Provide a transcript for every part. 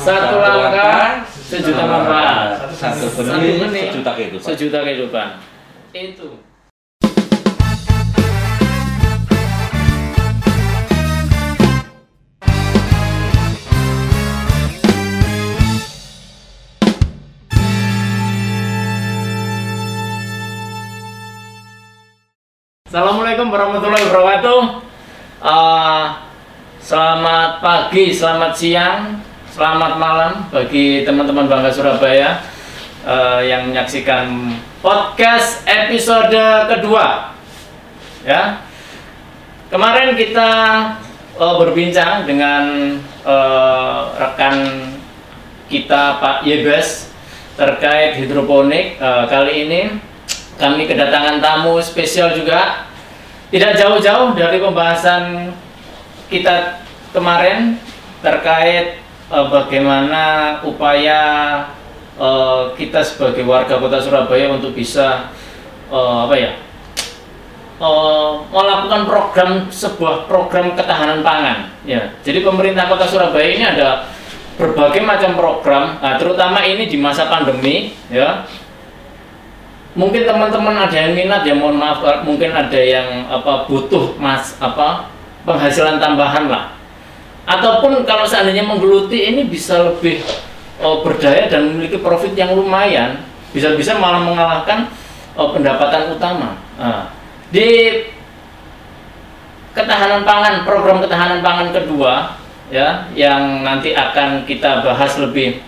Satu langkah, sejuta manfaat. Satu benih, sejuta kehidupan. Sejuta kehidupan. Itu. Assalamualaikum warahmatullahi wabarakatuh. Uh, selamat pagi, selamat siang, selamat malam bagi teman-teman Bangga Surabaya uh, yang menyaksikan podcast episode kedua. Ya, kemarin kita uh, berbincang dengan uh, rekan kita Pak Yebes terkait hidroponik. Uh, kali ini kami kedatangan tamu spesial juga tidak jauh-jauh dari pembahasan kita kemarin terkait eh, bagaimana upaya eh, kita sebagai warga kota Surabaya untuk bisa eh, apa ya eh, melakukan program sebuah program ketahanan pangan ya. Jadi pemerintah kota Surabaya ini ada berbagai macam program nah, terutama ini di masa pandemi ya. Mungkin teman-teman ada yang minat ya mohon maaf mungkin ada yang apa butuh mas apa penghasilan tambahan lah ataupun kalau seandainya menggeluti ini bisa lebih oh, berdaya dan memiliki profit yang lumayan bisa-bisa malah mengalahkan oh, pendapatan utama nah, di ketahanan pangan program ketahanan pangan kedua ya yang nanti akan kita bahas lebih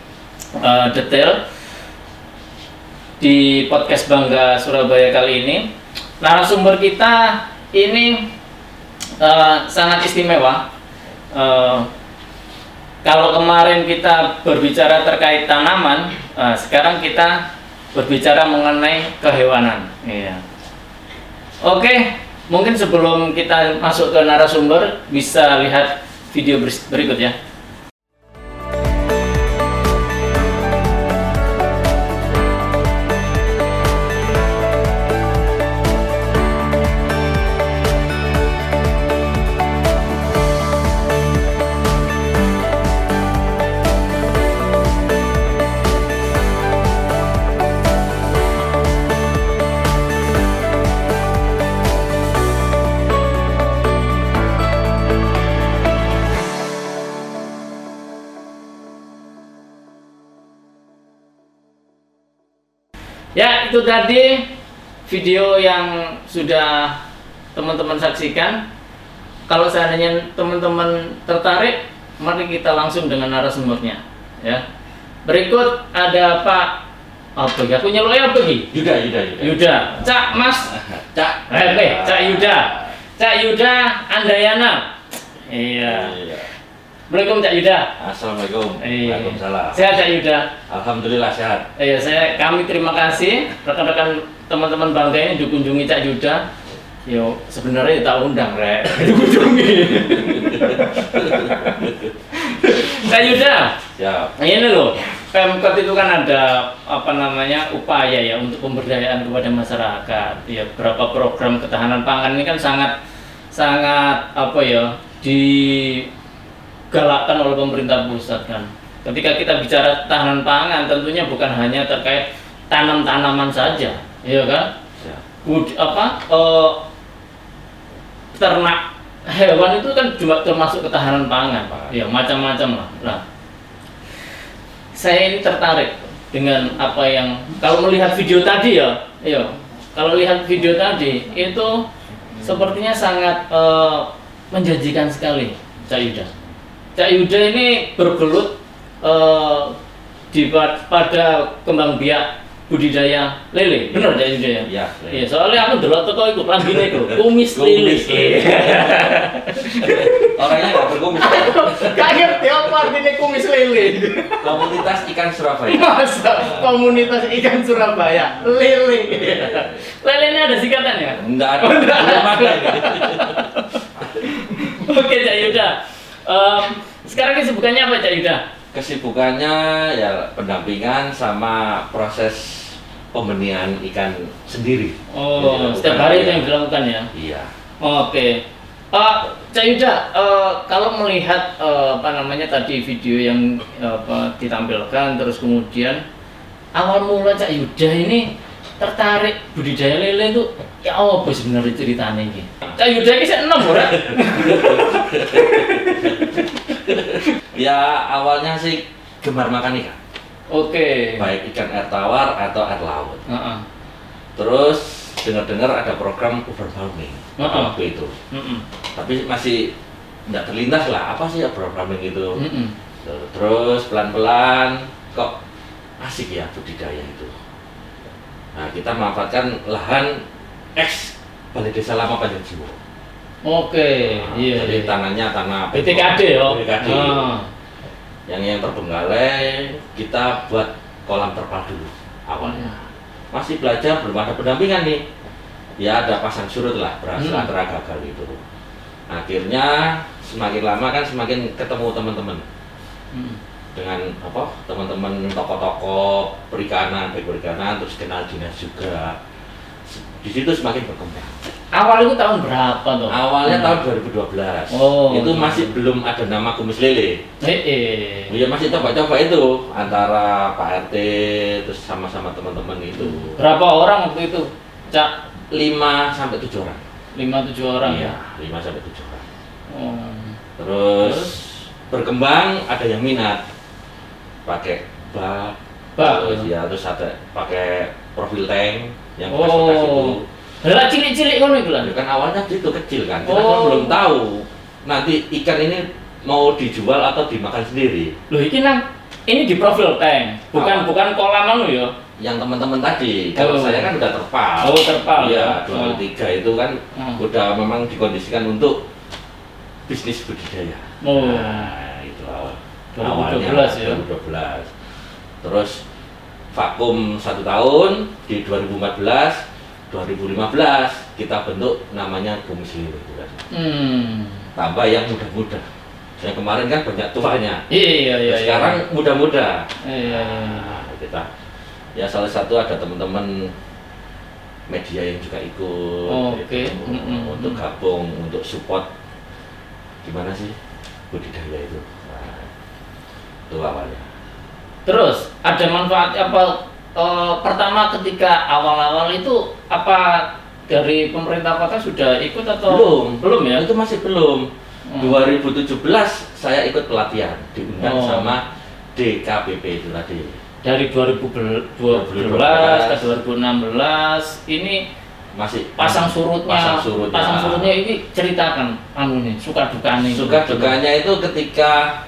uh, detail di podcast Bangga Surabaya kali ini. Narasumber kita ini uh, sangat istimewa. Uh, kalau kemarin kita berbicara terkait tanaman, uh, sekarang kita berbicara mengenai kehewanan. Iya. Oke, mungkin sebelum kita masuk ke narasumber bisa lihat video berikut ya. Itu tadi video yang sudah teman-teman saksikan. Kalau seandainya teman-teman tertarik, mari kita langsung dengan narasumbernya. Ya. Berikut ada Pak apa ya? Aku apa Gi? Yuda, Yuda, Yuda. Yuda. Cak Mas. Cak. Eh, Oke, Cak Yuda. Cak Yuda Andayana. Iya. Iya. Assalamualaikum Cak Yuda. Assalamualaikum. Iya. Waalaikumsalam. Sehat Cak Yuda. Alhamdulillah sehat. Iya, saya kami terima kasih rekan-rekan teman-teman bangga ini dikunjungi Cak Yuda. Yo, sebenarnya tak undang, Rek. Dikunjungi. Cak Yuda, Siap. Nah, ini loh, Pemkot itu kan ada apa namanya upaya ya untuk pemberdayaan kepada masyarakat. Ya, beberapa program ketahanan pangan ini kan sangat sangat apa ya digalakkan oleh pemerintah pusat kan. Ketika kita bicara ketahanan pangan, tentunya bukan hanya terkait tanam-tanaman saja, ya kan? Siap. Bud, apa eh, ternak hewan itu kan juga termasuk ketahanan pangan, Pangan. ya macam-macam lah. Nah, saya ini tertarik dengan apa yang kalau melihat video tadi ya, iya, kalau lihat video tadi itu sepertinya sangat eh, menjanjikan sekali, Cak Yuda. Cak Yuda ini bergelut eh, di pad- pada kembang biak budidaya lele, benar Cak Yuda ya? Iya. Iya, soalnya aku dulu toko itu lambine itu kumis lele. Kumis lele. Orangnya nggak berkumis. Kaget ya apa artinya kumis lele? Komunitas ikan Surabaya. Masa komunitas ikan Surabaya lele. Lele ini ada singkatannya? Enggak ada. Oh, enggak Belum ada. Oke Cak Yuda. Em, sekarang kesibukannya apa Cak Yuda? Kesibukannya ya pendampingan sama proses pembenihan ikan sendiri. Oh, Jadi setiap hari itu ya. yang dilakukan ya? Iya. Oke. Eh, Cak Yuda, eh, kalau melihat eh, apa namanya tadi video yang eh, apa ditampilkan, terus kemudian awal mula Cak Yuda ini tertarik budidaya lele itu ya apa sebenarnya ceritanya ini? Cak Yuda ini saya enam ora? Ya awalnya sih gemar makan ikan, Oke. baik ikan air tawar atau air laut. Heeh. Terus dengar-dengar ada program urban farming Heeh. waktu itu. Heeh. Tapi masih nggak terlintas lah apa sih urban farming itu. Heeh. Terus pelan-pelan kok asik ya budidaya itu. Nah kita memanfaatkan lahan ex Balai Desa Lama Panjang Jiwo. Oke, Nah, iya. Jadi iya. tanahnya tanah BTKD ya. BTKD. Yang yang terbengkalai kita buat kolam terpal dulu awalnya. Masih belajar belum ada pendampingan nih. Ya ada pasang surut lah berhasil Hmm. antara gagal itu. Akhirnya semakin lama kan semakin ketemu teman-teman Hmm. dengan apa teman-teman toko-toko perikanan baik perikanan terus kenal dinas juga di situ semakin berkembang Awal itu tahun berapa tuh? awalnya Hmm. tahun 2012 Oh, itu iya. masih belum ada nama kumis lele Eh, eh. ya masih coba-coba itu antara Pak RT terus sama-sama teman-teman itu Berapa orang waktu itu? Cak 5 sampai 7 orang lima tujuh orang. iya 5 sampai 7 orang Oh. terus berkembang ada yang minat pakai bak Bak, terus ya. ya terus ada pakai profil tank yang bekas-bekas itu Oh. Lah cilik-cilik ngono iku lah. Ya kan awalnya itu kecil kan kita Oh. kan belum tahu nanti ikan ini mau dijual atau dimakan sendiri Loh iki nang ini di profil tank, bukan Apa? bukan kolam anu ya. yang teman-teman tadi kalau Oh. saya kan udah terpal Oh, terpal. iya dua Oh. tiga itu kan Hmm. udah memang dikondisikan untuk bisnis budidaya Oh. nah itu awal 2012 ya. 2012 terus vakum satu tahun di 2014 2015 kita bentuk namanya itu kan. Hmm. tambah yang muda-muda saya kemarin kan banyak tuanya Iya iya iya. Terus sekarang muda-muda Iya, iya, iya. Nah, kita ya salah satu ada teman-teman media yang juga ikut Oh, Oke. gitu, Mm-mm. untuk gabung untuk support gimana sih budidaya itu nah, itu awalnya Terus ada manfaat apa? eh, pertama ketika awal-awal itu apa dari pemerintah kota sudah ikut atau belum Belum ya? itu masih belum Hmm. 2017 saya ikut pelatihan diundang Oh. sama DKPP itu tadi Dari 2012 ke 2016 ini masih pasang surutnya pasang surutnya, pasang surutnya ini ceritakan anu nih suka dukanya suka dukanya itu ketika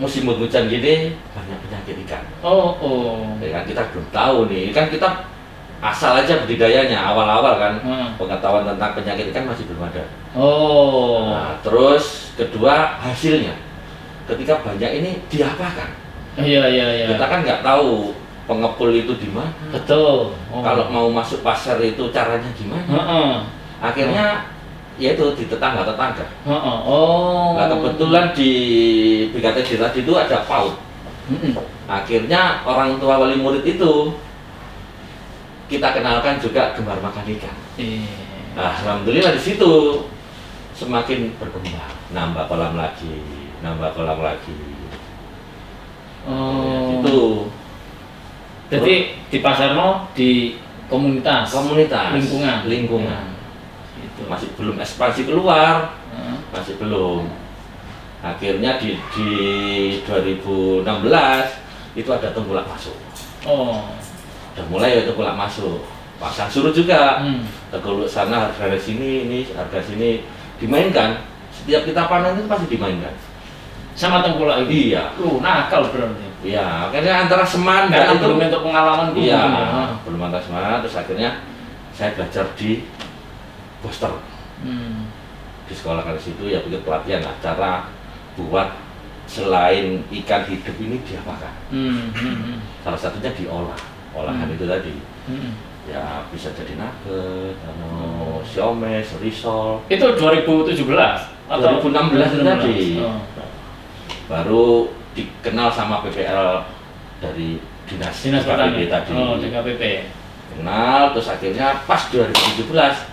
musim hujan gini banyak penyakit ikan. Oh oh. Ya kan kita belum tahu nih. Kan kita asal aja budidayanya awal-awal kan Hmm. pengetahuan tentang penyakit ikan masih belum ada. Oh. Nah, terus kedua hasilnya. Ketika banyak ini diapakan? Iya iya iya. Kita kan nggak tahu pengepul itu di mana. Betul. Oh. kalau mau masuk pasar itu caranya gimana? Heeh. akhirnya ya itu di tetangga-tetangga. Heeh. oh. Nah kebetulan di BKTD tadi itu ada PAUD akhirnya orang tua wali murid itu kita kenalkan juga gemar makan ikan. Iya. nah, alhamdulillah di situ semakin berkembang. Nambah kolam lagi nambah kolam lagi. Oh. Itu. Jadi di pasarno di komunitas? Komunitas. Lingkungan? Lingkungan. Itu masih belum ekspansi keluar. Heeh. masih belum. Akhirnya di, di 2016 itu ada tengkulak masuk. Oh. Udah mulai ya tengkulak masuk. Pasang surut juga. Hmm. tengkulak sana harga sini ini harga sini. Dimainkan. Setiap kita panen itu pasti dimainkan. Sama tengkulak itu iya. Lu nakal berarti. Iya akhirnya antara seman dan itu. belum untuk pengalaman iya ya. belum antara seman. Terus akhirnya saya belajar di Boster Hmm. di sekolah kali situ ya bikin pelatihan lah cara buat selain ikan hidup ini diapakan Hmm, hmm, hmm. salah satunya diolah olahan Hmm. itu tadi Hmm. ya bisa jadi nugget atau siomes risol Itu 2017 atau 2016 itu tadi. Oh. baru dikenal sama PPL dari dinas Dinas Pertanian. tadi Oh, DKPP. Kenal terus akhirnya pas 2017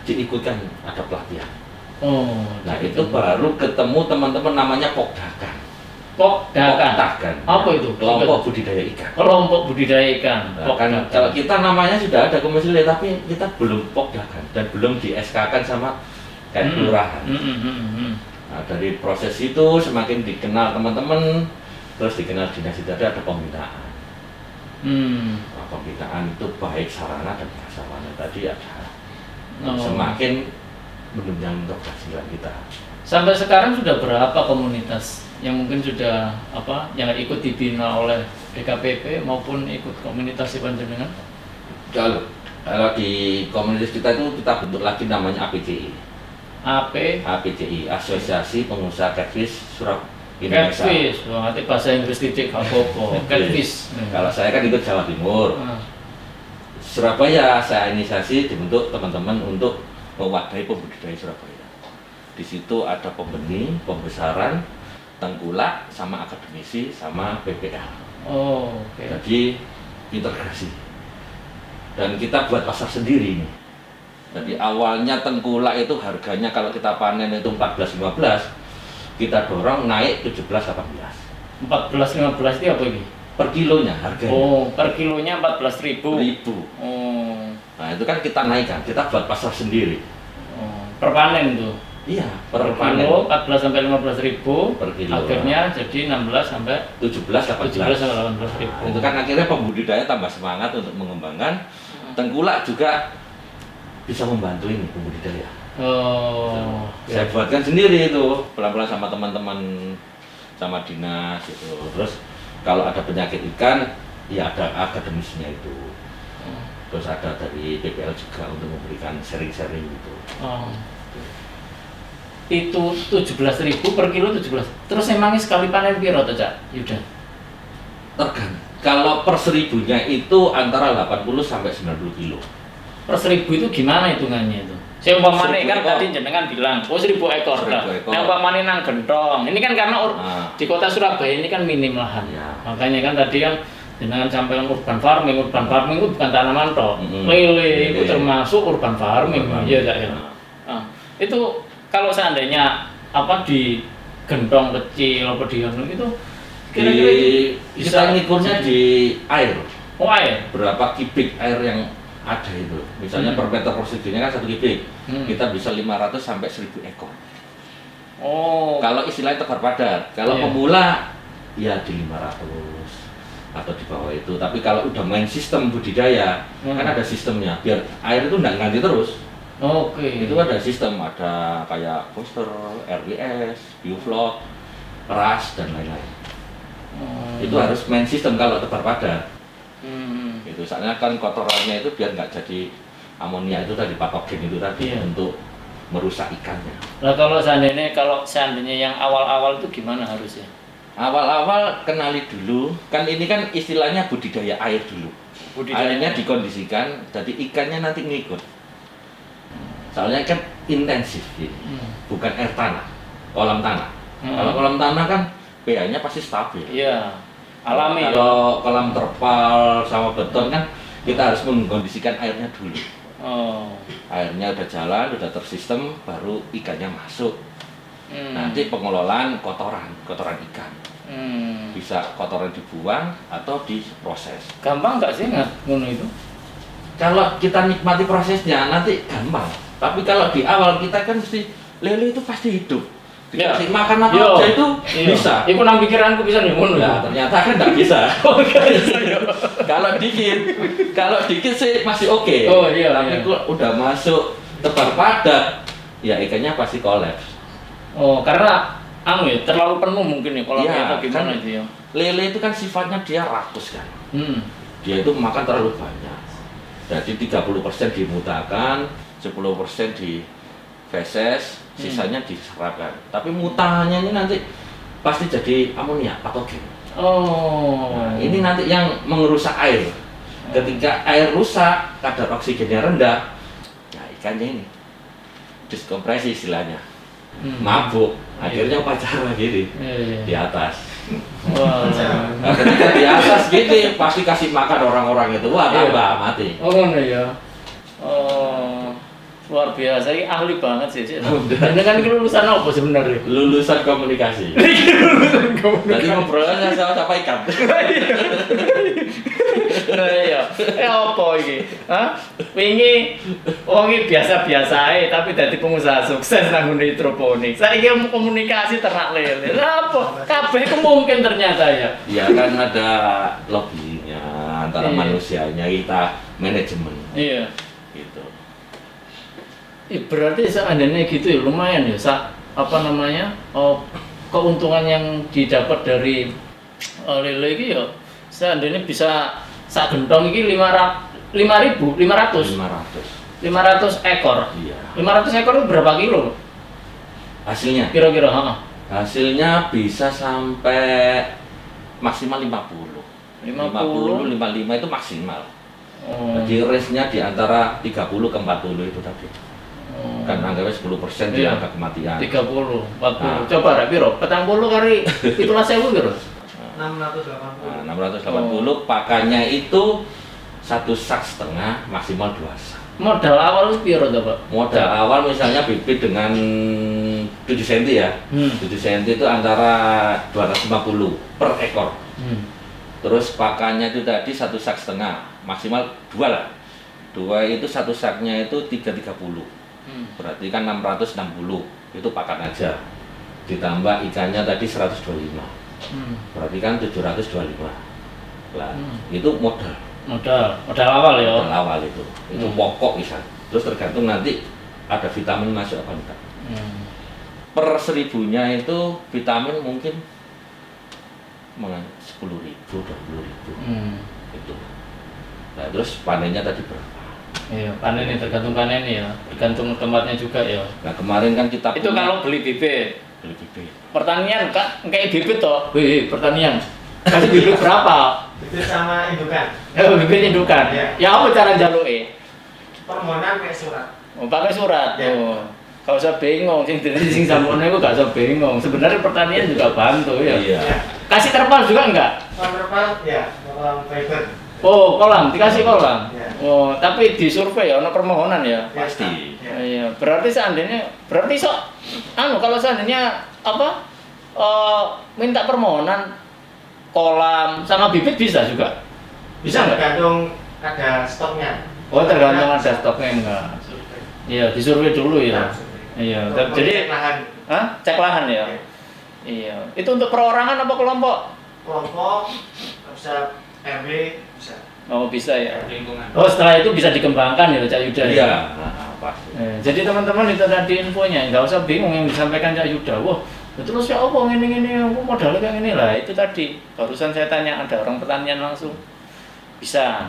diikutkan ada pelatihan Oh, Nah itu baru ketemu teman-teman namanya Pokdakan. Pokdakan. Pokdakan. Apa itu? Kelompok budidaya ikan. Kelompok budidaya ikan. Nah, kan kalau kita namanya sudah ada komisi lain, tapi kita belum Pokdakan dan belum di SK kan sama kayak Hmm. kelurahan. Hmm, hmm, hmm, hmm. Nah, dari proses itu semakin dikenal teman-teman, terus dikenal dinas itu ada, ada pembinaan. Hmm. Pembinaan itu baik sarana dan prasarana tadi ada. Oh. Semakin menunjang untuk kehasilan kita. Sampai sekarang sudah berapa komunitas yang mungkin sudah apa yang ikut dibina oleh DKPP maupun ikut komunitas di Panjenengan? Kalau kalau di komunitas kita itu kita bentuk lagi namanya APCI. AP APCI Asosiasi Pengusaha Catfish Surab Indonesia. Catfish, wah nanti bahasa Inggris titik gak apa-apa. Catfish. Kalau saya kan ikut Jawa Timur. Ah, Surabaya saya inisiasi dibentuk teman-teman untuk mewadahi pembudidaya Surabaya. Di situ ada pembenih, pembesaran, tengkulak, sama akademisi, sama PPL. Oh, oke. Jadi integrasi. Dan kita buat pasar sendiri nih. Jadi awalnya tengkulak itu harganya kalau kita panen itu 14-15, kita dorong naik 17-18 14 15 itu apa ini? per kilonya harganya. Oh, per kilonya 14.000. ribu. Oh. Nah itu kan kita naikkan, kita buat pasar sendiri. oh. Per panen tuh. Iya, Per, per panen kilo 14 sampai 15 ribu. Per kilo. Akhirnya jadi 16 sampai 17 17 18. sampai 18 ribu. Itu kan akhirnya pembudidaya tambah semangat untuk mengembangkan. Tengkulak juga bisa membantu ini pembudidaya. Oh. Saya buatkan sendiri itu pelan-pelan sama teman-teman sama dinas itu. Terus kalau ada penyakit ikan, ya ada akademisnya itu. Terus ada dari PPL juga untuk memberikan sharing-sharing gitu. Oh. Itu 17.000 per kilo 17. Terus emangnya sekali panen piro tuh, Cak? Yuda. Tergantung. Kalau per seribunya itu antara 80 sampai 90 kilo. Per seribu itu gimana hitungannya itu? Saya umpamane kan ekor. tadi jenengan bilang, oh seribu ekor ekor. Nah, umpamane nang gentong. Ini kan karena Nah. di kota Surabaya ini kan minim lahan. Ya. Makanya kan tadi yang jenengan sampaikan urban farming, urban farming itu bukan tanaman toh. Mm-mm. Lele itu termasuk urban farming, Urban iya. Cak, ya. Nah. Itu kalau seandainya apa di gentong kecil apa di itu kira-kira kita ngukurnya di air. oh air berapa kubik air yang ada itu. Misalnya Hmm. per meter persedinya kan satu kubik. Hmm. Kita bisa 500 sampai 1000 ekor. oh Kalau istilahnya tebar padat, kalau Iya. pemula ya di 500 atau di bawah itu. Tapi kalau udah main sistem budidaya, Hmm. kan ada sistemnya. Biar air itu nggak ganti terus. oke Itu ada sistem, ada kayak poster, RWS, bioflok, ras dan lain-lain. Oh. Itu harus main sistem kalau tebar padat. Hmm. Itu soalnya kan kotorannya itu biar nggak jadi amonia itu tadi patogen itu tadi Iya. untuk merusak ikannya Nah kalau seandainya kalau seandainya yang awal-awal itu gimana harusnya? awal-awal kenali dulu kan ini kan istilahnya budidaya air dulu airnya dikondisikan jadi ikannya nanti ngikut soalnya kan intensif ini Hmm. bukan air tanah kolam tanah Hmm. kalau kolam tanah kan pH-nya pasti stabil Iya. Alami ya. kalau kolam terpal sama beton kan kita harus mengkondisikan airnya dulu Oh. airnya udah jalan, udah tersistem, baru ikannya masuk. Hmm. Nanti pengelolaan kotoran, kotoran ikan. Hmm. Bisa kotoran dibuang atau diproses. Gampang nggak sih nggak ngono itu? Kalau kita nikmati prosesnya nanti gampang. Tapi kalau di awal kita kan mesti lele itu pasti hidup. Dikasih makan apa Yo. aja itu Iya. bisa. Iku nang pikiranku bisa nih. Nah, ya. ternyata kan nggak bisa. Oh, nggak bisa, ya. kalau dikit, kalau dikit sih masih oke. Oh, iya, Tapi iya. kalau udah masuk tebar padat, ya ikannya pasti kolaps. Oh, karena anu ya terlalu penuh mungkin ya kalau Iya, atau gimana kan- itu ya. Lele itu kan sifatnya dia rakus kan. Hmm. Dia itu makan terlalu banyak. Jadi 30% dimutakan, 10% di feses. Sisanya diserapkan. Tapi mutanya ini nanti pasti jadi amonia patogen. Oh. Nah, ini nanti yang mengerusak air. Ketika air rusak, kadar oksigennya rendah, nah ikannya ini diskompresi istilahnya, Hmm. mabuk, akhirnya upacara gini Iya, iya. di atas. Wah. Nah, ketika di atas gini pasti kasih makan orang-orang itu, wah Iya. tambah mati. Oh ngono ya. Oh. Luar biasa ini ahli banget sih sih ini kan ini lulusan apa sebenarnya? Lulusan komunikasi. Jadi ngobrolnya sama siapa ikan. Nah iya. Eh apa ini Hah? wingi wong iki biasa-biasa ae tapi dadi pengusaha sukses nang ngene hidroponik. Saiki mau komunikasi ternak lele. Apa? Kabeh kemungkin ternyata ya. Ya kan ada lobbynya antara Iya. manusianya kita manajemen. Iya Eh, berarti seandainya gitu ya lumayan ya sa. Apa namanya? Oh, keuntungan yang didapat dari eh, lele ini ya seandainya bisa sak gentong ini lima lima ribu lima ratus. 500 lima ratus ekor. Iya. lima ratus ekor itu berapa kilo? Hasilnya? Kira-kira ha hasilnya bisa sampai maksimal 50 lima 50 puluh 55 itu maksimal. Oh, jadi range-nya di antara 30 ke 40 itu tadi. oh, kan anggapnya 10 persen di Iya. angka kematian tiga puluh empat puluh Nah. coba rek piro petang puluh kali itulah sewu kira 680. Nah, 680 pakannya itu satu sak setengah maksimal dua sak. modal awal itu piro tuh pak Modal awal misalnya bibit dengan 7 cm ya. hmm. 7 cm itu antara 250 per ekor. Hmm. Terus pakannya itu tadi satu sak setengah, maksimal dua lah. Dua itu satu saknya itu 330. Hmm. Berarti kan 660 itu pakan aja. Ditambah ikannya tadi 125. Hmm. Berarti kan 725. Lah, Hmm. itu modal. modal modal awal ya Modal awal itu. Itu Hmm. pokok bisa. Terus tergantung nanti ada vitamin masuk apa enggak. Hmm. Per seribunya itu vitamin mungkin sepuluh ribu, dua puluh ribu Hmm. itu. Nah terus panennya tadi berapa? Iya, panen ini tergantung panen ya, tergantung tempatnya juga ya. Nah kemarin kan kita Itu punya- kalau beli bibit, beli bibit. pertanian kak, kayak bibit toh, wih pertanian, kasih bibit berapa? Itu sama indukan. Eh bibit indukan, Iya. ya apa cara jaluk Permohonan kayak surat. Oh, pakai surat. Iya. Oh. Gak usah bingung, sing dari sing sampurna itu gak usah bingung. Sebenarnya pertanian juga bantu ya. Iya. Ya. Kasih terpal juga enggak? Nomor ya, kolam fiber. Oh, kolam, dikasih kolam. Iya. Oh, tapi di survei ya, ono permohonan ya. Ya, Pasti. Ya. Iya, berarti seandainya, berarti sok, anu kalau seandainya apa, eh, minta permohonan kolam sama bibit bisa juga, bisa nggak? Tergantung ada stoknya. Oh tergantung ada stoknya enggak? Survei. Iya, disurvei dulu Nah, ya. survei. Iya, Untuk jadi, mengecek lahan Hah? cek lahan ya. Iya. Iya, itu untuk perorangan apa kelompok? kelompok bisa RW bisa Oh bisa ya. lingkungan. Oh setelah itu bisa dikembangkan ya Cak Yuda. ya? Iya. Nah, pasti. Eh, jadi teman-teman itu tadi infonya, nggak usah bingung yang disampaikan Cak Yuda. Wah, terus ya apa ini ini aku modalnya kayak gini lah. Itu tadi barusan saya tanya ada orang pertanian langsung bisa.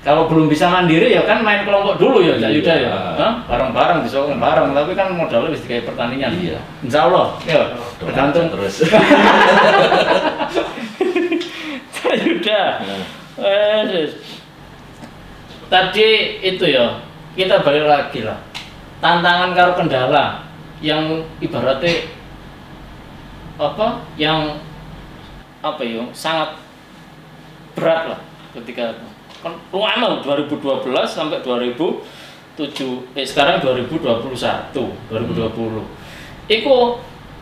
Kalau belum bisa mandiri ya kan main kelompok dulu ya Cak Iya. Yuda ya. Hah? Bareng-bareng disokong bareng, tapi kan modalnya bisa kayak pertanian. Iya. Insya Allah, ya tergantung terus. Nah, Eh, tadi itu ya kita balik lagi lah. Tantangan karo kendala yang ibaratnya apa? Yang apa ya? Sangat berat lah ketika kan lama 2012 sampai 2007 eh sekarang 2021 2020 itu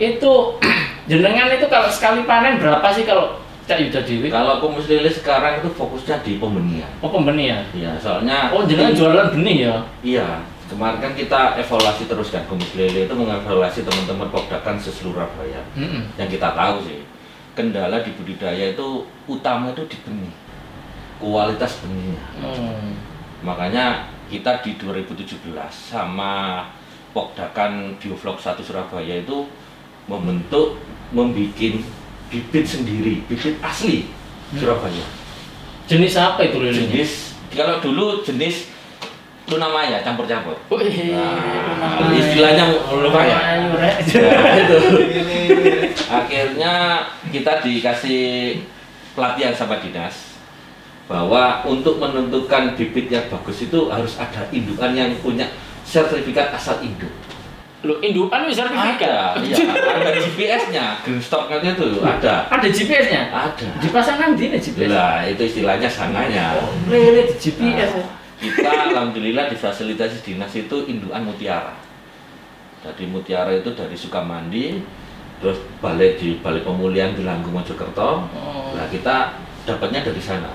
itu jenengan itu kalau sekali panen berapa sih kalau Cak Yuda Dewi? Kalau kumus lele sekarang itu fokusnya di pembenihan. Oh pembenihan. Iya, soalnya Oh jenengan jualan benih ya? Iya, kemarin kan kita evaluasi terus kan Kumus Lele itu mengevaluasi teman-teman Pokdakan seseluruh Surabaya. Mm-mm. Yang kita tahu sih, kendala di budidaya itu utama itu di benih, kualitas benihnya. Hmm. Makanya kita di 2017 sama Pokdakan Biovlog 1 Surabaya itu membentuk, membuat bibit sendiri, bibit asli Hmm. Surabaya. Jenis apa itu lilin? Jenis, kalau dulu jenis tuna maya campur-campur. Nah, istilahnya. Nah, itu. Ini Akhirnya kita dikasih pelatihan sama dinas bahwa untuk menentukan bibit yang bagus itu harus ada indukan yang punya sertifikat asal induk. Lu indukan bisa sertifikat. Ada, iya, ada GPS-nya, green stock-nya itu ada. Ada GPS-nya? Ada. Dipasangkan di GPS. Lah, itu istilahnya sanganya. Oh, lele di GPS. ya. kita alhamdulillah difasilitasi dinas itu indukan mutiara. Jadi mutiara itu dari Sukamandi, terus balik di Balai Pemulihan di Langgung Mojokerto. Oh. Nah kita dapatnya dari sana.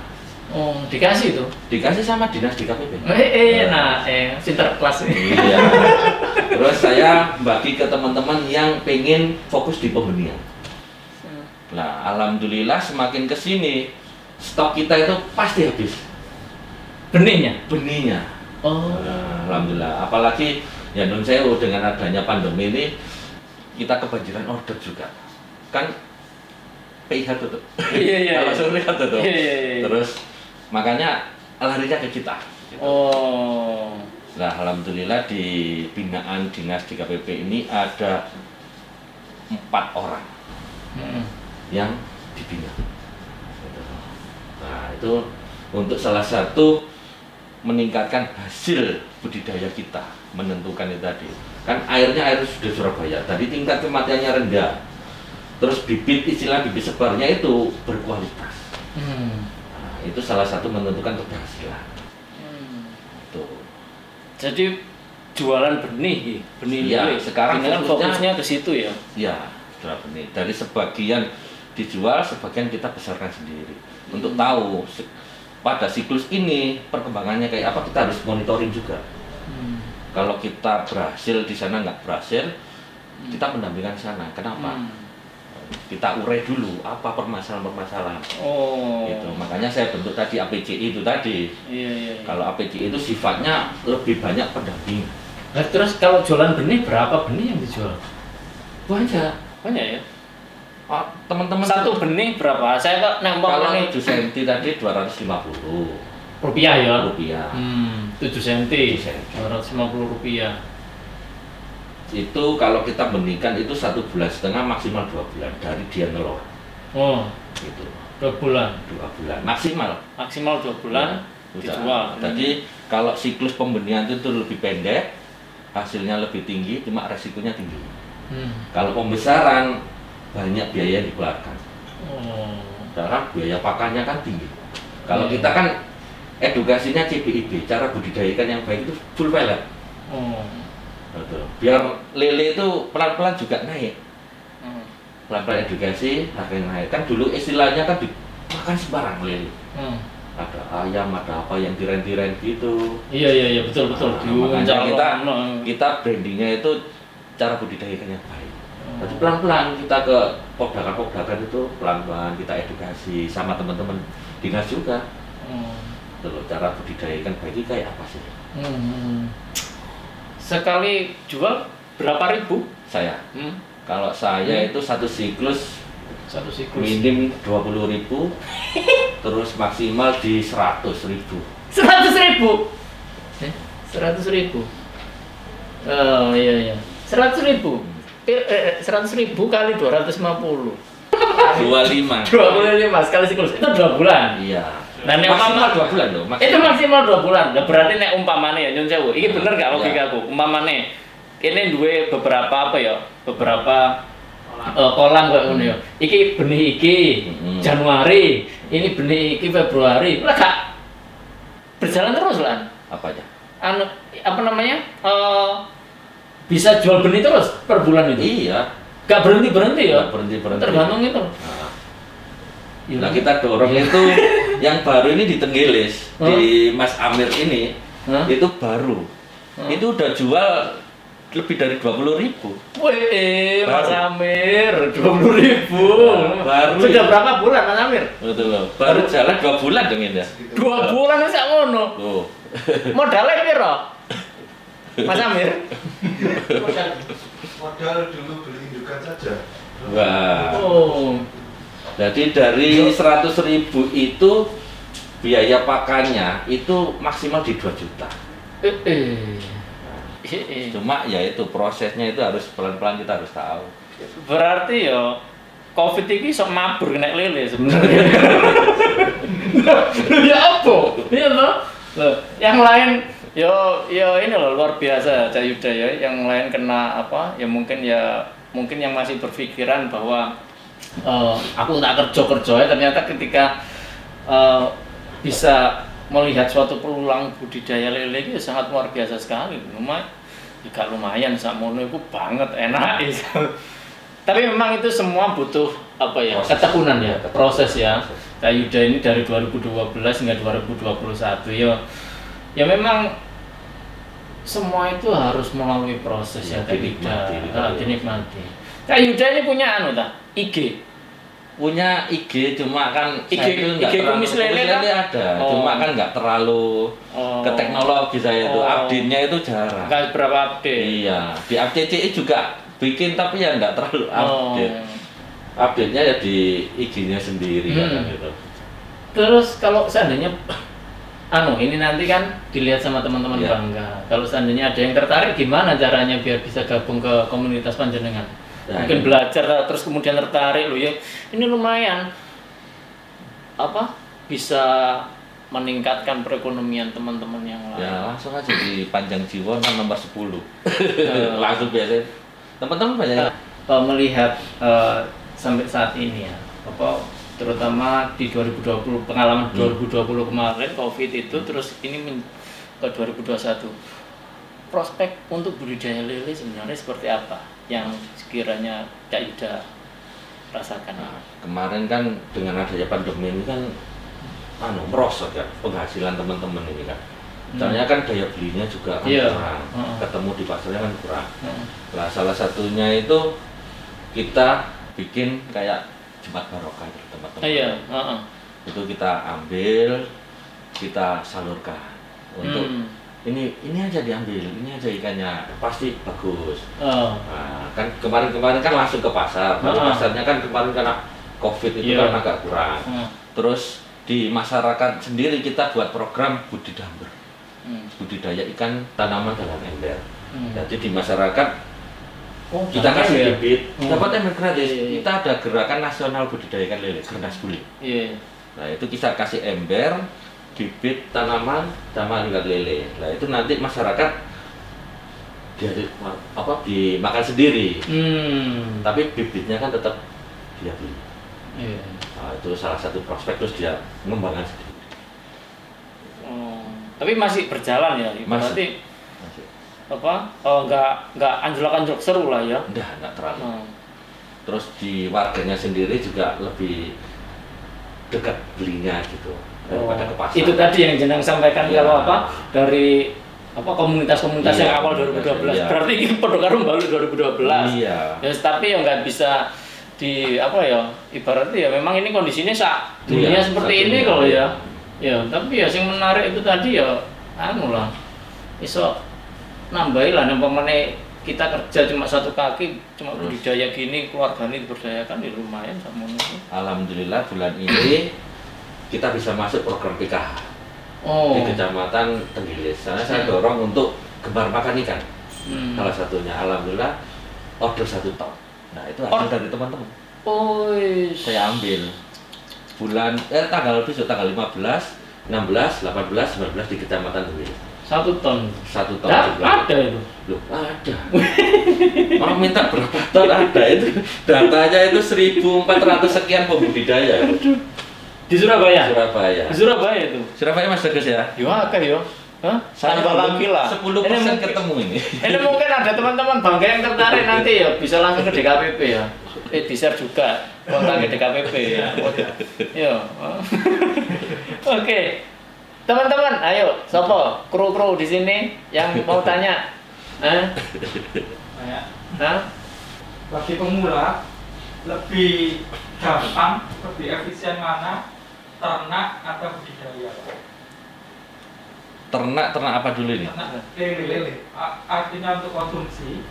Oh, dikasih tuh. Dikasih sama dinas DKPP. Eh, eh nah, eh, sinter kelas Iya. Terus saya bagi ke teman-teman yang pengen fokus di pembenihan. Nah, alhamdulillah semakin ke sini stok kita itu pasti habis Benihnya. benihnya. Oh. Nah, alhamdulillah. Apalagi ya non sewu dengan adanya pandemi ini kita kebanjiran order juga. Kan PIH tutup. Iya, iya, Kalau iya. sore kan tutup. Iya, iya, iya. Terus makanya larinya ke kita. gitu. Oh. Nah, alhamdulillah di binaan dinas DKPP ini ada empat orang Hmm. yang dibina. Gitu. Nah, itu untuk salah satu meningkatkan hasil budidaya kita, menentukan itu tadi. Kan airnya air sudah Surabaya, tadi tingkat kematiannya rendah. Terus bibit istilah bibit sebarnya itu berkualitas. Hmm. Itu salah satu menentukan keberhasilan. Hmm. Tuh. Jadi jualan benih, benih Iya, lele. sekarang Ini kan fokusnya- ke situ ya. Ya, sudah benih. Dari sebagian dijual, sebagian kita besarkan sendiri. Untuk tahu pada siklus ini perkembangannya kayak apa kita harus monitoring juga. Hmm. Kalau kita berhasil di sana nggak berhasil, kita pendampingan sana. Kenapa? Hmm. Kita urai dulu apa permasalahan-permasalahan. Oh. Gitu. Makanya saya bentuk tadi APCI itu tadi. Iya, iya. iya. Kalau APCI itu sifatnya lebih banyak pendamping. Nah, terus kalau jualan benih berapa benih yang dijual? Banyak. Banyak ya. Oh, teman-teman Satu benih berapa? Saya kok nembak kalau benih 7 cm tadi 250 rupiah ya. rupiah. Hmm, 7 cm. 7 senti. 250 rupiah. Itu kalau kita benihkan itu satu bulan setengah maksimal dua bulan dari dia nelor. Oh, Gitu. dua bulan. Dua bulan maksimal. Maksimal dua bulan Ya, dijual. Jadi kalau siklus pembenihan itu lebih pendek, hasilnya lebih tinggi, cuma resikonya tinggi. Hmm. Kalau pembesaran banyak biaya yang dikeluarkan. Oh. Karena biaya pakannya kan tinggi. Kalau Hmm. kita kan edukasinya CPIB, cara budidayakan yang baik itu full pellet. Oh. Betul. Biar lele itu pelan-pelan juga naik. Hmm. Pelan-pelan edukasi, harganya naik. Kan dulu istilahnya kan dimakan sembarang lele. Hmm. Ada ayam, ada apa yang tiren-tiren gitu. Iya iya iya betul betul. Nah, makanya kita Hmm. kita brandingnya itu cara budidayakan yang baik. Hmm. Jadi pelan-pelan kita ke podakan-podakan itu pelan-pelan kita edukasi sama teman-teman dinas juga. Hmm. Tuh, cara budidayakan baik kayak apa sih? Hmm. Sekali jual berapa ribu? Saya, Hmm. kalau saya Hmm. itu satu siklus Satu siklus. minim 20.000 ribu terus maksimal di 100.000 ribu Seratus ribu. Eh, Seratus ribu. Oh iya iya. Seratus ribu. Eh, eh, Seratus ribu kali dua ratus lima puluh. 25 Dua puluh lima sekali siklus itu dua bulan. iya Nah, nek maksimal 2 bulan loh Itu maksimal dua bulan. Nah, berarti nek umpamane ya nyun sewu. Iki bener gak Iya. logikaku? Umpamane ini duwe beberapa apa ya? Beberapa eh, kolam kayak ngono ya. Iki benih iki Mm-mm. Januari, ini benih iki Februari. Lah gak berjalan terus lah. apa aja Anu apa namanya? Eh bisa jual benih terus per bulan itu. iya Gak berhenti berhenti ya. Nggak berhenti-berhenti. Tergantung itu. nah, nah, kita dorong itu yang baru ini di Tenggilis di Mas Amir ini Hah? itu baru Hah? itu udah jual lebih dari 20.000 ribu Wih, Mas. Amir, dua puluh ribu. Baru Sudah berapa bulan Mas Amir? betul baru jalan dua bulan dong ini ya Dua bulan sak ngono. tuh Modalnya piro? Mas Amir? modal modal dulu beli indukan saja wah Oh. Jadi dari 100 ribu itu biaya pakannya itu maksimal di 2 juta. Eh, eh. Eh, eh. Cuma ya itu prosesnya itu harus pelan-pelan kita harus tahu. Berarti ya Covid ini sok mabur kena lele sebenarnya. ya apa? Iya loh. Loh, yang lain yo yo ini loh luar biasa Cak Yuda ya. Yang lain kena apa? Ya mungkin ya mungkin yang masih berpikiran bahwa eh, aku tak kerja kerja ya ternyata ketika eh, bisa melihat suatu peluang budidaya lele itu sangat luar biasa sekali. Lumayan, jika lumayan sakmono itu banget enak itu. Tapi memang itu semua butuh apa ya Proses. ketekunan ya, Ya, proses ya. Kak Yuda ini dari 2012 hingga 2021 ya. Ya memang semua itu harus melalui proses ya, Ya, Kak Yuda. dinikmati, gitu Ah, ya. dinikmati. Kak Yuda ini punya anu tak? IG. Punya IG cuma kan IG saya itu IG terlalu kumis lele kan? ada Oh. cuma kan nggak terlalu Oh. ke teknologi saya itu Oh. update-nya itu jarang Nggak berapa update. iya di update juga bikin tapi ya nggak terlalu Oh. update update-nya ya di IG-nya sendiri Hmm. kan gitu Terus kalau seandainya anu ini nanti kan dilihat sama teman-teman Iya. bangga. Kalau seandainya ada yang tertarik gimana caranya biar bisa gabung ke komunitas panjenengan? Nah, Mungkin ini- belajar terus kemudian tertarik loh ya. Ini lumayan apa? Bisa meningkatkan perekonomian teman-teman yang lain. ya langsung aja di Panjang Jiwon kan nomor 10 langsung biasa teman-teman banyak Eh, melihat eh, sampai saat ini ya apa terutama di 2020 pengalaman Hmm. 2020 kemarin covid itu terus ini men- ke 2021 prospek untuk budidaya lele sebenarnya seperti apa yang sekiranya Kak Yuda rasakan Nah, kemarin kan dengan adanya pandemi ini kan anu merosot ya penghasilan teman-teman ini kan. Soalnya kan daya belinya juga kan Hmm. Iya. kurang. Heeh. Ketemu di pasarnya kan kurang. Nah, salah satunya itu kita bikin kayak Jumat Barokah gitu, teman-teman. iya heeh. Itu kita ambil, kita salurkan untuk Hmm. Ini ini aja diambil, ini aja ikannya pasti bagus. Oh. Nah, kan kemarin-kemarin kan langsung ke pasar, tapi Heeh. pasarnya kan kemarin karena COVID itu Iya. kan agak kurang. Heeh. Terus di masyarakat sendiri kita buat program budidaya Hmm. budidaya ikan tanaman dalam ember. Hmm. Jadi di masyarakat Oh, kita kasih ya? bibit, Hmm. dapat ember gratis. Iya, iya. Kita ada gerakan nasional budidaya ikan lele, Gernas. Iya. Nah itu kita kasih ember, bibit tanaman, sama ikan lele. Nah itu nanti masyarakat dia apa dimakan sendiri. Hmm. tapi bibitnya kan tetap dia beli. Iya. Nah, itu salah satu prospek terus dia mengembangkan sendiri. Oh. Tapi masih berjalan ya. Masih. Berarti Masih. apa oh, nggak nggak anjlok-anjlok seru lah ya Enggak, enggak terlalu. Hmm. Terus di warganya sendiri juga lebih dekat belinya gitu Oh, itu tadi yang jenang sampaikan Iya. kalau apa dari apa komunitas-komunitas Iya, yang awal komunitas, 2012 iya. berarti ini produk karum baru 2012 Iya. ya tapi ya nggak bisa di apa ya ibaratnya ya memang ini kondisinya sak dunia Iya, seperti sak ini dunia. kalau ya ya tapi ya yang menarik itu tadi ya anu lah iso nambahin lah kita kerja cuma satu kaki cuma Terus. budidaya gini keluarga ini diberdayakan ya lumayan sama itu Alhamdulillah bulan ini kita bisa masuk program PKH oh di Kecamatan Tenggilis. Karena saya Hmm. dorong untuk gemar makan ikan. Hmm. Salah satunya alhamdulillah order satu ton. Nah itu hasil dari teman-teman. Oh, saya ambil bulan eh tanggal besok tanggal 15 16 18 19 di kecamatan Dwi satu ton. satu tahun Nah, ada itu. Loh, ada mau minta berapa ton ada itu datanya itu 1400 sekian pembudidaya Di Surabaya. Surabaya Di Surabaya itu. Surabaya mas Bagus ya Yo akeh yo. Hah? Tambah lagi lah. 10 Ini persen mungkin- ketemu ini Ini mungkin ada teman-teman bangga yang tertarik nanti ya bisa langsung ke DKPP ya. Eh di share juga kontak ke DKPP ya. Yo. Oke. Teman-teman, ayo, sopo kru-kru di sini yang mau tanya. Hah? Kayak Hah? bagi pemula lebih gampang, lebih efisien mana ternak atau budidaya? ternak ternak apa dulu ini Ternak lele, A- artinya untuk konsumsi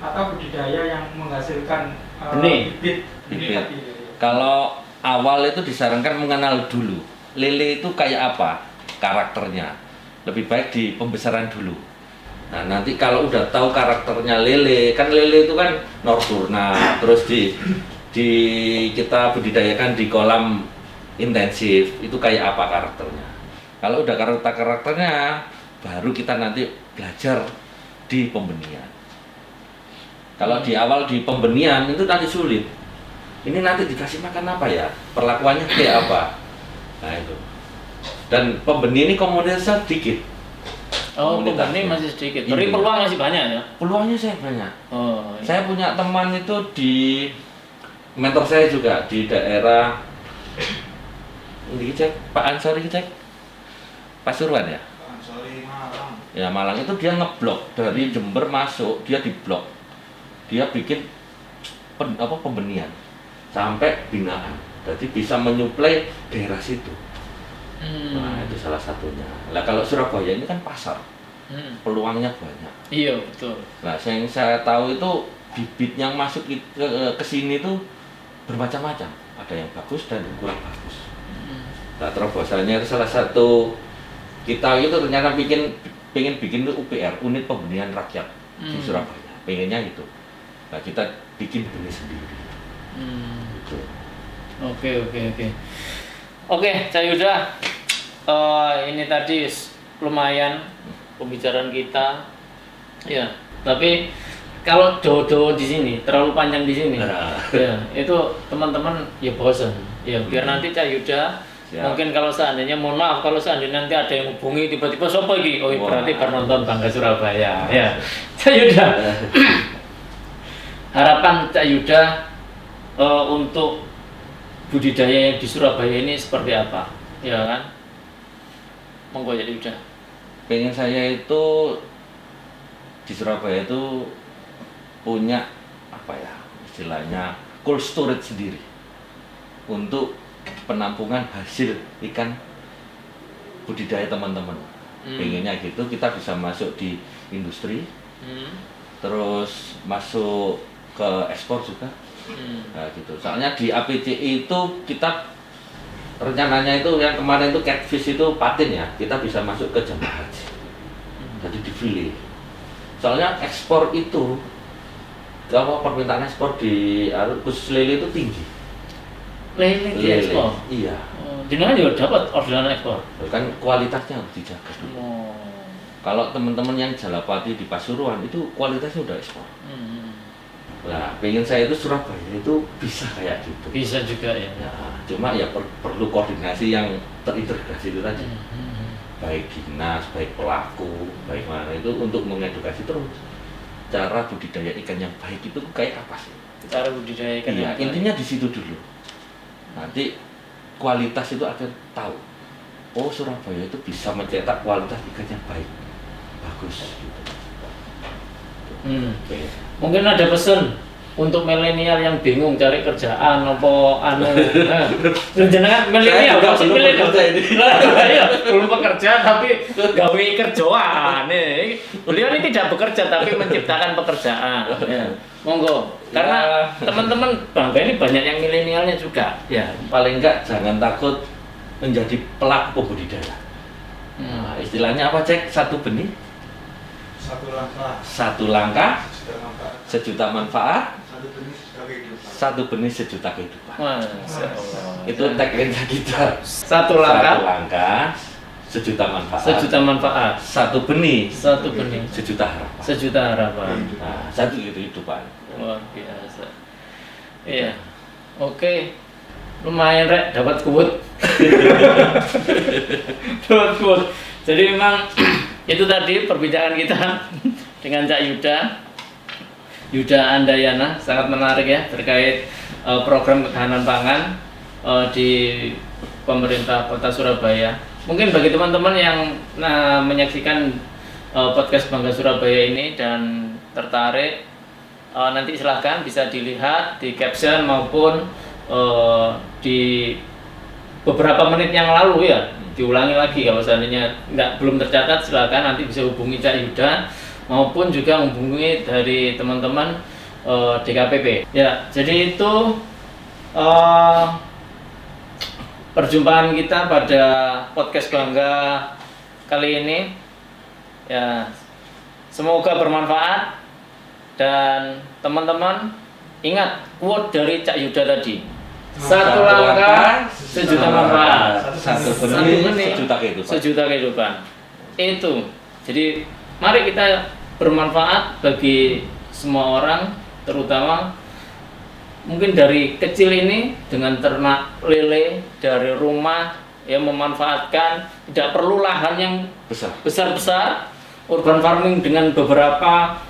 atau budidaya yang menghasilkan eh, Benih. bibit Bibit. tadi, lele. Kalau awal itu disarankan mengenal dulu lele itu kayak apa karakternya. Lebih baik di pembesaran dulu. Nah nanti kalau udah tahu karakternya lele, kan lele itu kan nocturna, terus di di kita budidayakan di kolam intensif itu kayak apa karakternya. Kalau udah karakter karakternya, baru kita nanti belajar di pembenihan. Kalau di awal di pembenihan itu nanti sulit. Ini nanti dikasih makan apa ya? Perlakuannya kayak apa? Nah itu. dan pembenih ini komunitasnya sedikit Oh, pembenih masih sedikit. Iya. Tapi peluang masih banyak ya. peluangnya saya banyak Oh, iya. saya punya teman itu di mentor saya juga di daerah ini cek. Pak Ansori cek. Pasuruan ya? Sorry Malang. ya Malang itu dia ngeblok. Dari Jember masuk dia diblok. Dia bikin pen, apa pembenihan sampai binaan. Jadi bisa menyuplai daerah situ. Hmm. nah itu salah satunya. Lah kalau Surabaya ini kan pasar. Hmm. peluangnya banyak. Iya, betul. nah yang saya tahu itu bibit yang masuk ke, ke, ke sini itu bermacam-macam. Ada yang bagus dan kurang bagus Hmm. nah terobosannya itu salah satu kita itu ternyata bikin pengen bikin itu UPR unit pembenihan rakyat di Hmm. Surabaya pengennya itu nah kita bikin benih sendiri Hmm. gitu. Oke oke oke. Oke, Cak Yuda. Eh, ini tadi lumayan pembicaraan kita. Ya, tapi kalau dodo di sini terlalu panjang di sini, Nah. ya itu teman-teman ya bosan. Ya biar nanti Cak Siap. mungkin kalau seandainya mohon maaf kalau seandainya nanti ada yang hubungi tiba-tiba sopo iki? Oh Wah. berarti baru nonton Bangga Surabaya. Ya. Cak Yuda. Harapan Cak Yuda eh, untuk budidaya yang di Surabaya ini seperti apa? Ya kan? Monggo Cak Yuda. Pengen saya itu di Surabaya itu punya apa ya istilahnya cold storage sendiri. Untuk penampungan hasil ikan budidaya teman-teman. Hmm. pengennya gitu kita bisa masuk di industri Hmm. terus masuk ke ekspor juga. Hmm. nah, gitu. Soalnya di APCI itu kita rencananya itu yang kemarin itu catfish itu patin ya kita bisa masuk ke jemaah haji jadi di file soalnya ekspor itu kalau permintaan ekspor di anu, khusus lele itu tinggi lele di ekspor iya Oh, jenengan juga dapat orderan ekspor kan kualitasnya harus dijaga dulu oh. kalau teman-teman yang Jalapati di Pasuruan itu kualitasnya udah ekspor Hmm. nah pengen saya itu Surabaya itu bisa kayak gitu bisa juga ya Ya, cuma ya per- perlu koordinasi yang terintegrasi itu tadi. Hmm. Baik dinas, baik pelaku, baik mana itu untuk mengedukasi terus cara budidaya ikan yang baik itu kayak apa sih? cara budidaya ikan Iya, yang baik. intinya di situ dulu. Nanti kualitas itu akan tahu. Oh Surabaya itu bisa mencetak kualitas ikan yang baik, bagus. Gitu. Hmm. Oke. Mungkin ada pesan untuk milenial yang bingung cari kerjaan apa anu. Nah, jenengan milenial pasti belum milenial. Lah, iya, belum bekerja tapi gawe kerjaan. Nih, beliau ini tidak bekerja tapi menciptakan pekerjaan. Ya. Monggo. Karena Ya. teman-teman bangga ini banyak yang milenialnya juga. Ya. Paling enggak jangan takut menjadi pelaku pembudidaya. Hmm. Nah, istilahnya apa cek? Satu benih, Satu langkah. satu langkah, langkah. sejuta manfaat, Satu benih sudah kehidupan. satu benih sejuta kehidupan. Masya Allah. Itu tagline kita. satu Satu langkah, langkah, sejuta manfaat. sejuta manfaat, Satu benih, satu benih, sejuta harapan. sejuta harapan. Nah, satu itu kehidupan. Luar biasa. Iya. Oke. Lumayan rek dapat kuat. dapat kuat. Jadi memang itu tadi perbincangan kita dengan Cak Yuda. Yuda Andayana sangat menarik ya terkait eh, program ketahanan pangan eh, di pemerintah Kota Surabaya. Mungkin bagi teman-teman yang nah, menyaksikan eh, podcast Bangga Surabaya ini dan tertarik Eh, nanti silahkan bisa dilihat di caption maupun eh, di beberapa menit yang lalu ya diulangi lagi kalau seandainya nggak belum tercatat silahkan nanti bisa hubungi Cak Yuda maupun juga menghubungi dari teman-teman eh, DKPP ya jadi itu eh, perjumpaan kita pada podcast bangga kali ini. Ya semoga bermanfaat. Dan teman-teman ingat quote dari Cak Yuda tadi satu langkah sejuta manfaat. Satu benih, benih, sejuta kehidupan. sejuta kehidupan. Itu. Jadi mari kita bermanfaat bagi semua orang terutama mungkin dari kecil ini dengan ternak lele dari rumah ya memanfaatkan tidak perlu lahan yang besar. besar-besar. Urban farming dengan beberapa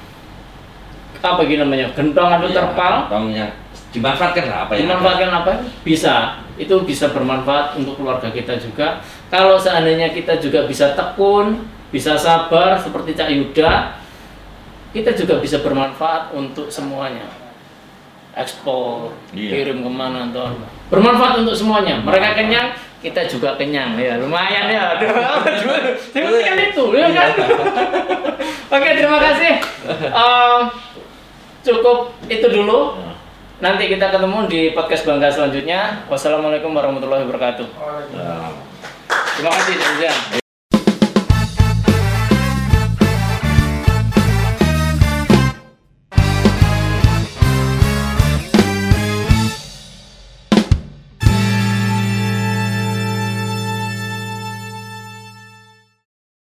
apa gini namanya gentong atau Iya, terpal. kantongnya dimanfaatkan lah apa yang ada. dimanfaatkan apa? Bisa. Itu bisa bermanfaat untuk keluarga kita juga. Kalau seandainya kita juga bisa tekun bisa sabar seperti Cak Yuda kita juga bisa bermanfaat untuk semuanya. Ekspor Iya. kirim ke mana atau bermanfaat untuk semuanya. Mereka kenyang kita juga kenyang. Ya lumayan ya. Kan itu ya kan? Oke terima kasih. Em, cukup itu dulu. Nanti kita ketemu di podcast Bangga selanjutnya. Wassalamualaikum warahmatullahi wabarakatuh. Terima kasih, Janjian.